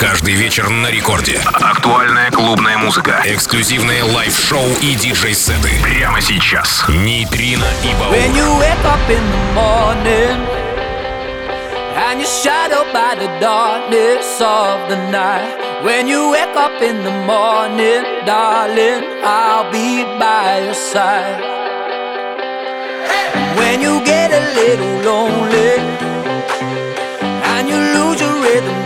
Каждый вечер на рекорде. Актуальная клубная музыка, эксклюзивные лайв-шоу и диджей-сеты. Прямо сейчас. Нейтрино и Баур. When you wake up in the morning and you're shadowed by the darkness of the night. When you wake up in the morning, darling, I'll be by your side. When you get a little lonely and you lose your rhythm,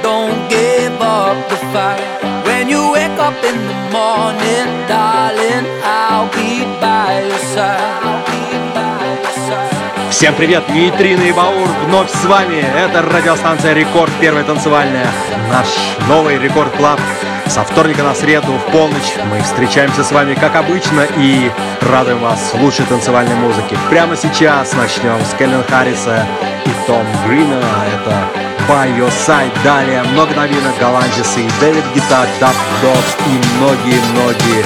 up the fight. When you wake up in the morning, darling, I'll be by your side. Всем привет, Нейтрино и Баур вновь с вами. Это радиостанция Рекорд, первая танцевальная. Наш новый Record Club. Со вторника на среду в полночь мы встречаемся с вами, как обычно, и радуем вас лучшей танцевальной музыки. Прямо сейчас начнем с Кэлвина Харриса и Том Грина. Это By Your Side. Далее много новинок Голландисы и Дэвид Гита, Даб Догс и многие-многие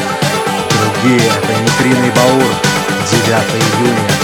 другие. Это Нейтрино и Баур. 9 июня.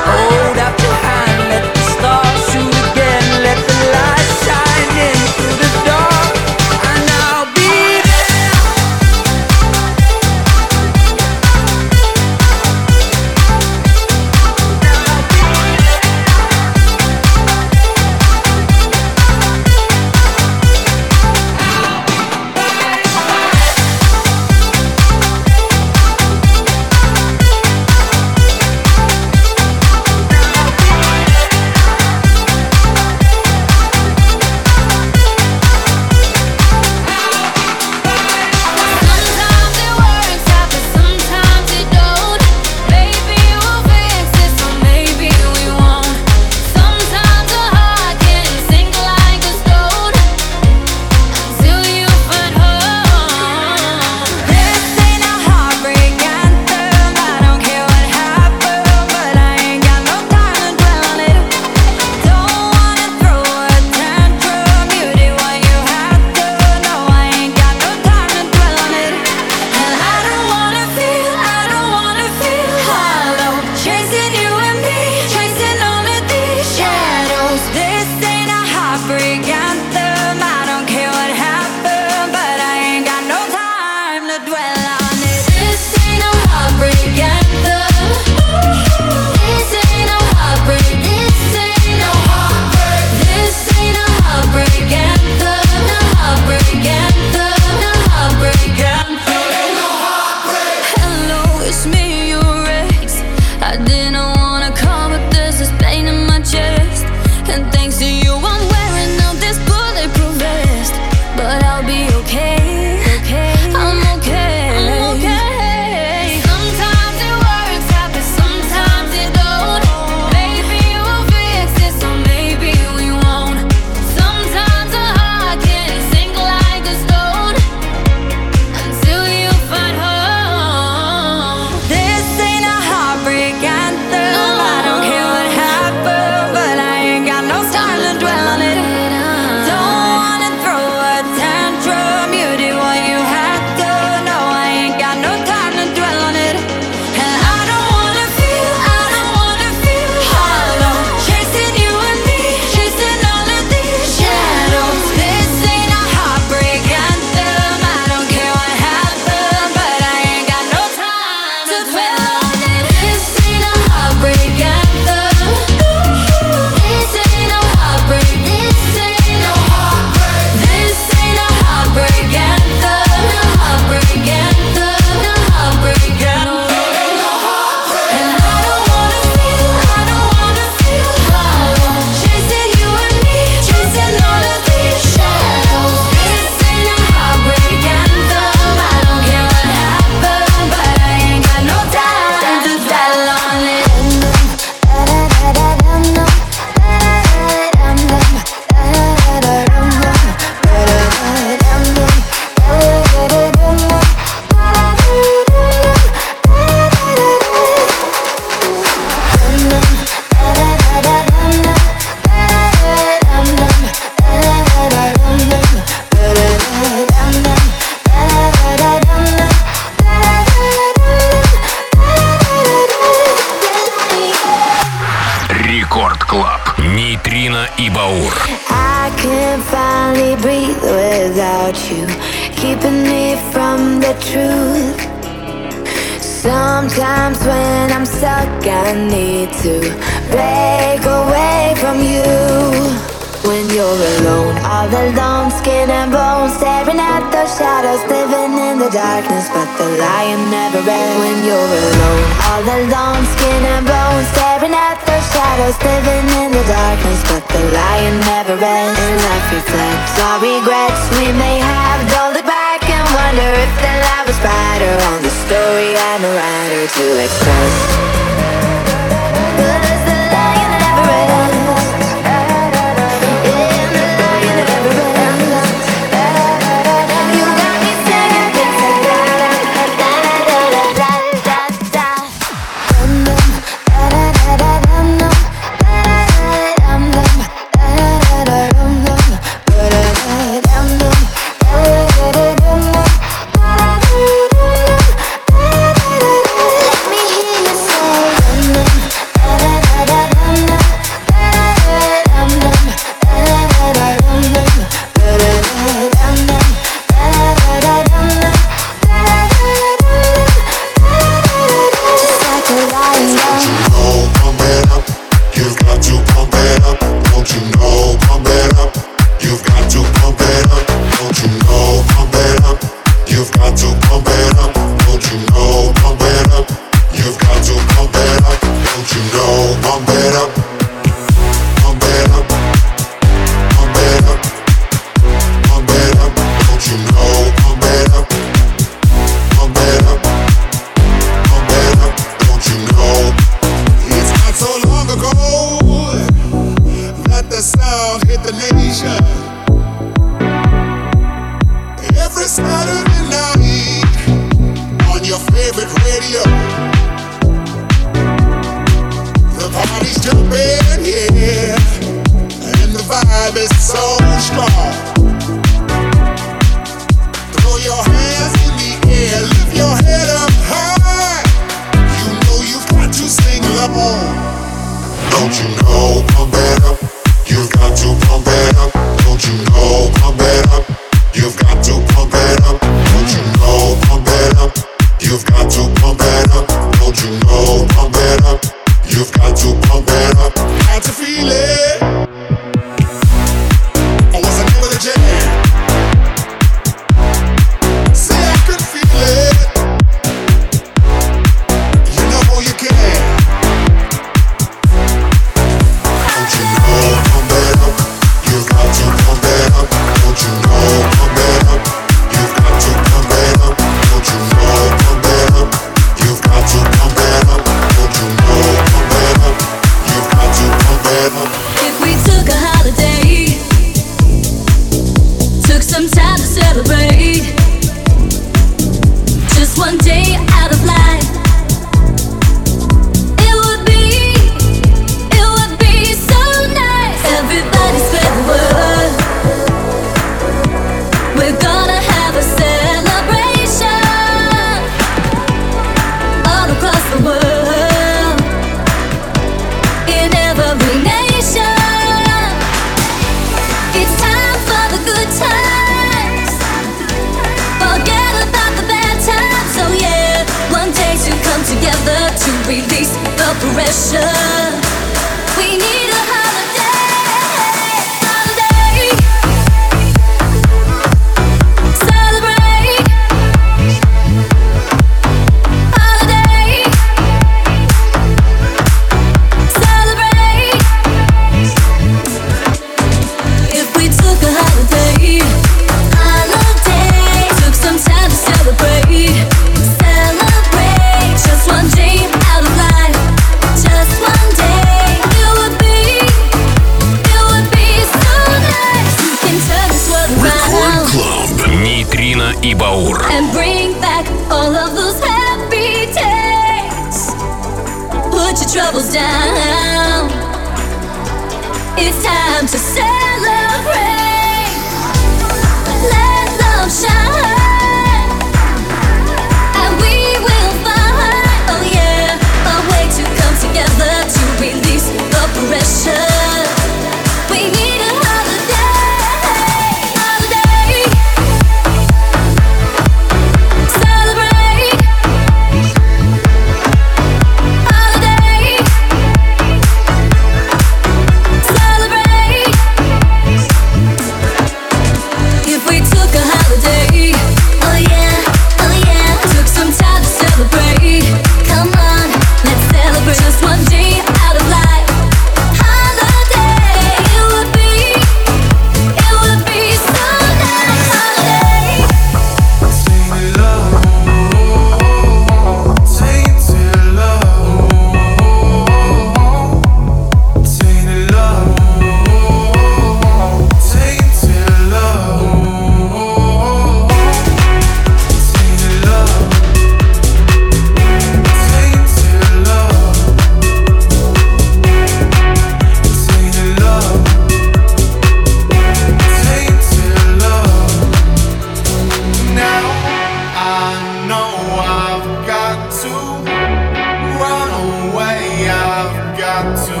got to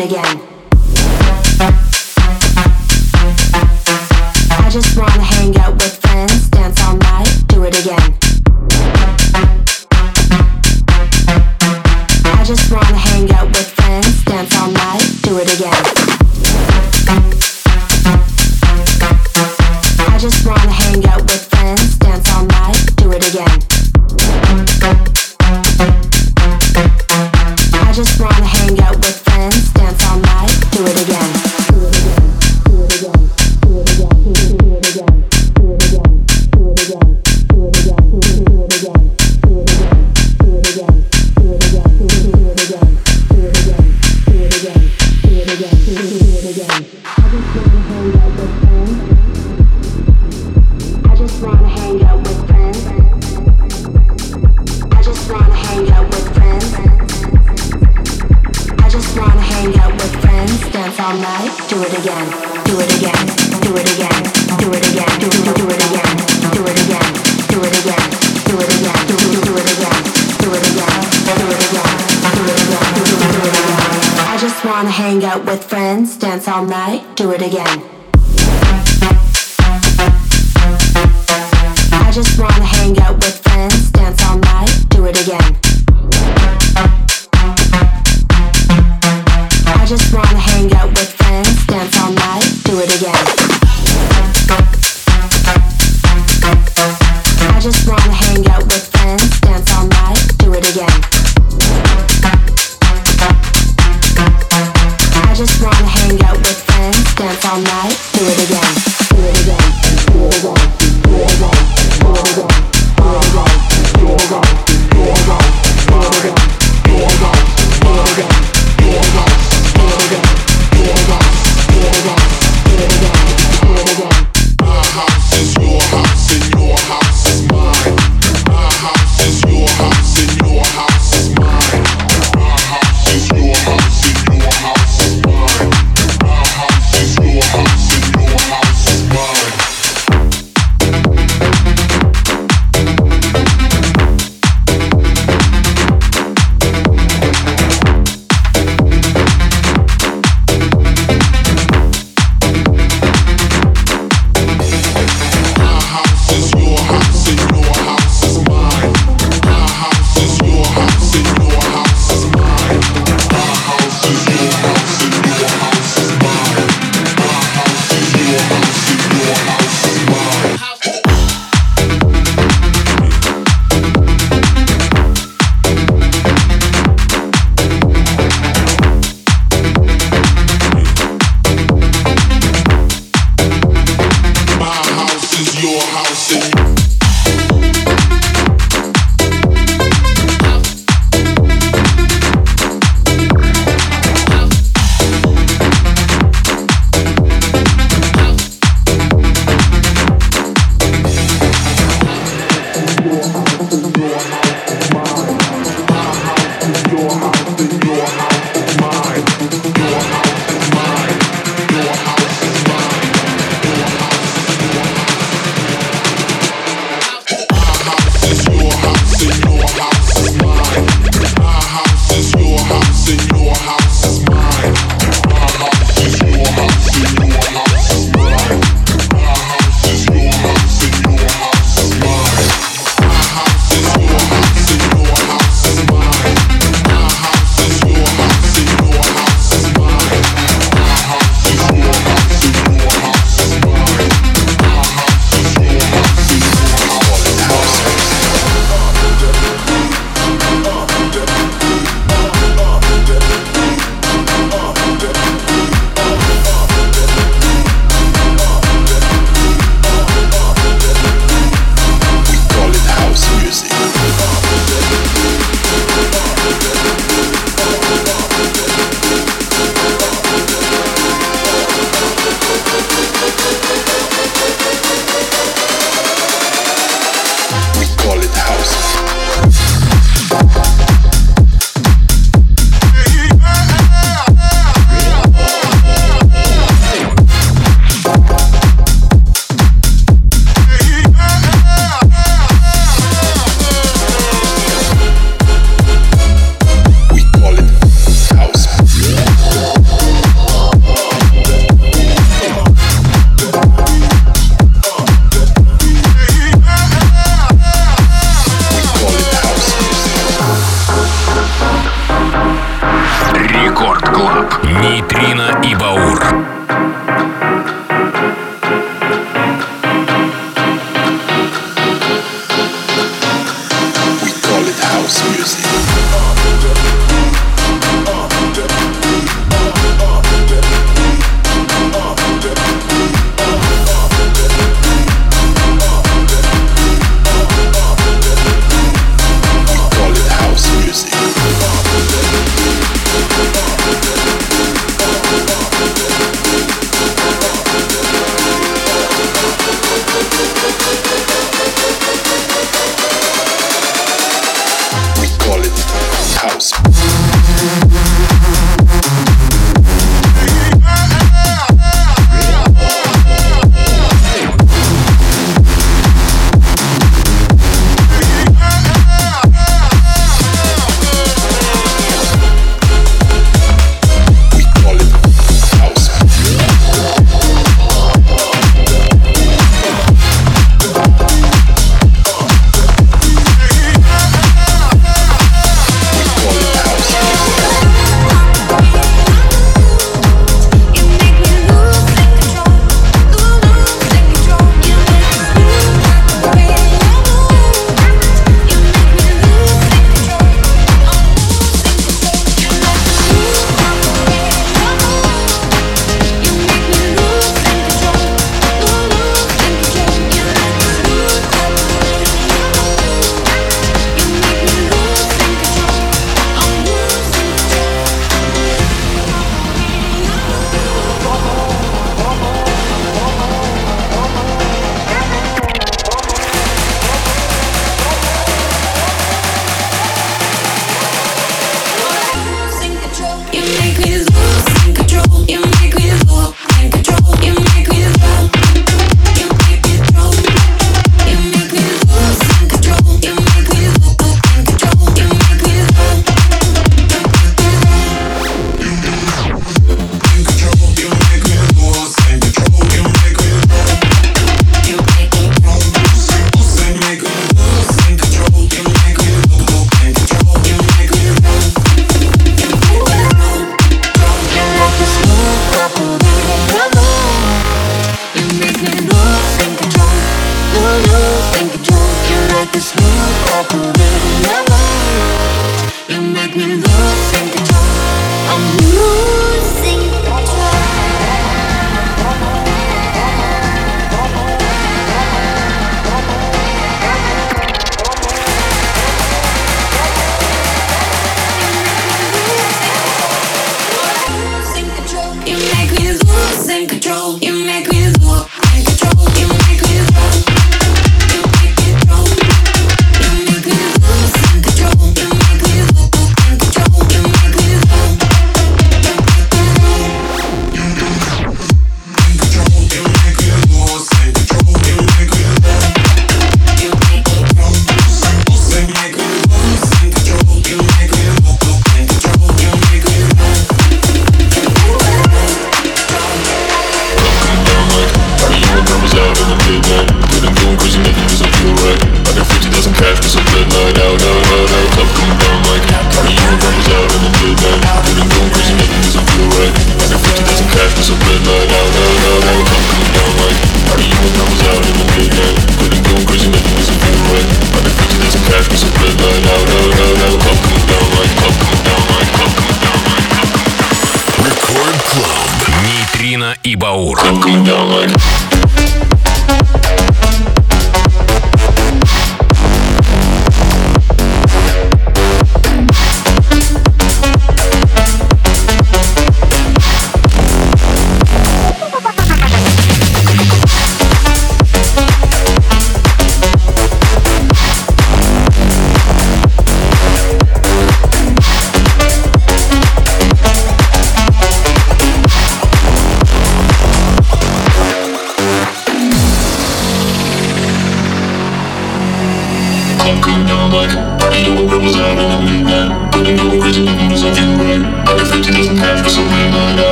it again. that work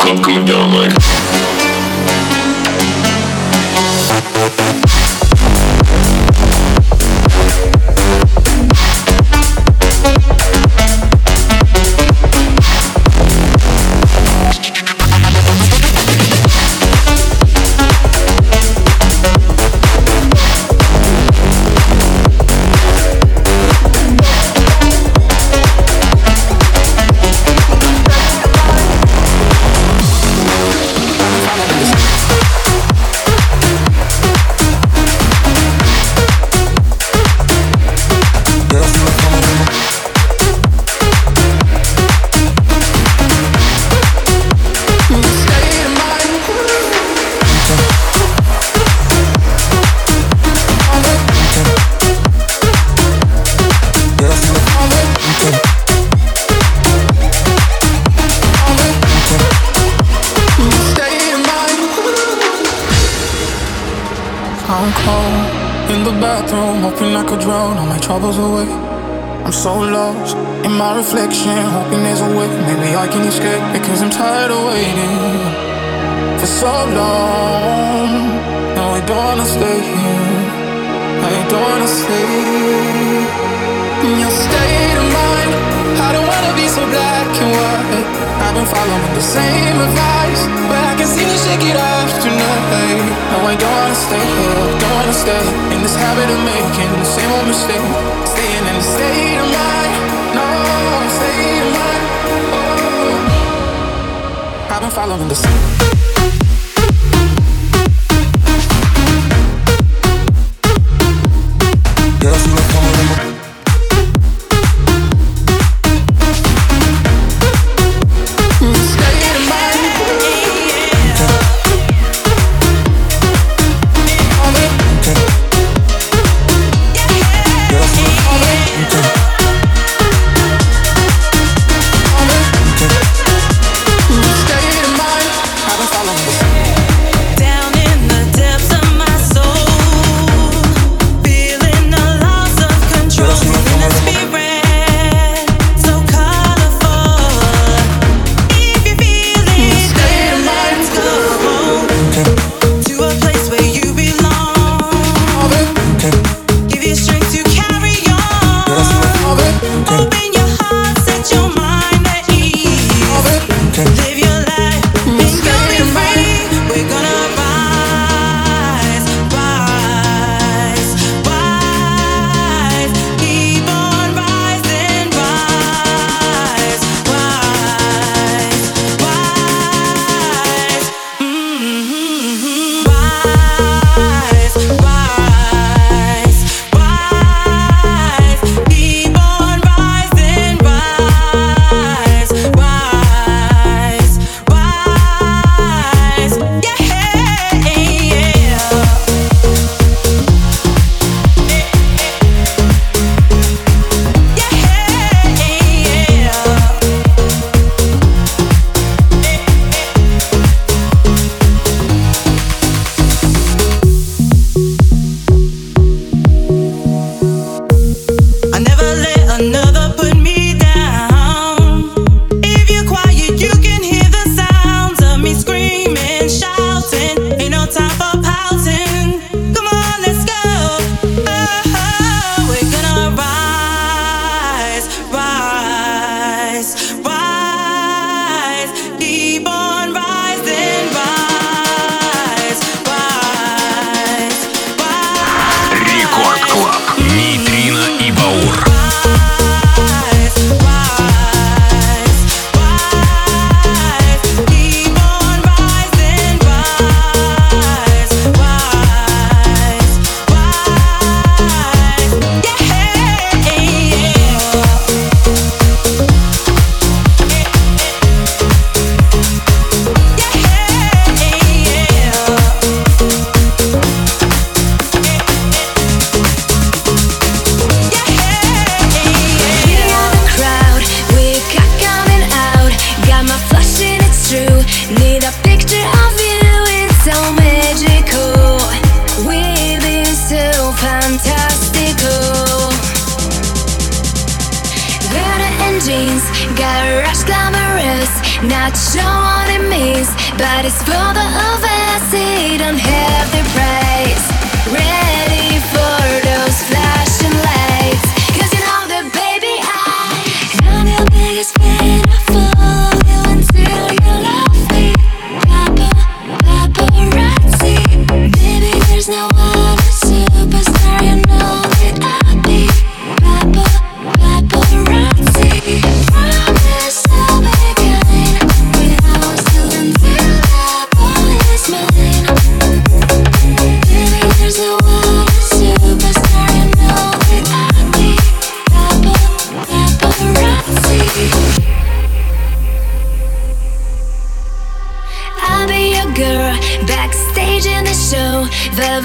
come, come down like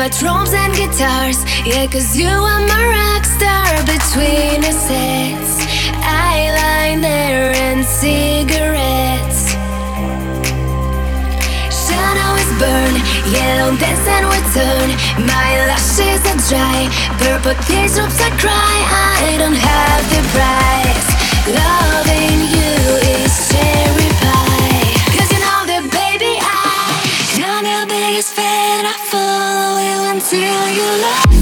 by drums and guitars. Yeah, cause you are my rock star between the sets. Eyeliner and cigarettes. Shadow is burn, yellow dance and return. My lashes are dry, purple teardrops I cry. I don't have the price. Loving you is change. Feel your love.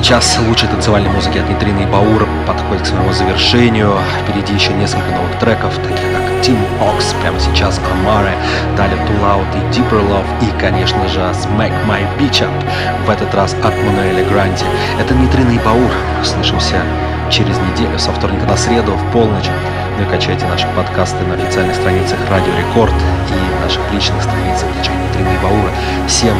Ровно час лучшей танцевальной музыки от Нитрины и Баура подходит к своему завершению. Впереди еще несколько новых треков, таких как Team Ox, прямо сейчас Комары, далее Too Loud и Deeper Love и, конечно же, Smack My Beach Up, в этот раз от Мануэля Гранди. Это Нитрина и Баур. Слышимся через неделю, со вторника на среду в полночь. Ну и качайте наши подкасты на официальных страницах Радио Рекорд и наших личных страницах диджей Нитрины и Баура. Всем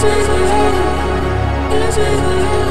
This is love. This is love.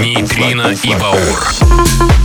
Нейтрино и Баур.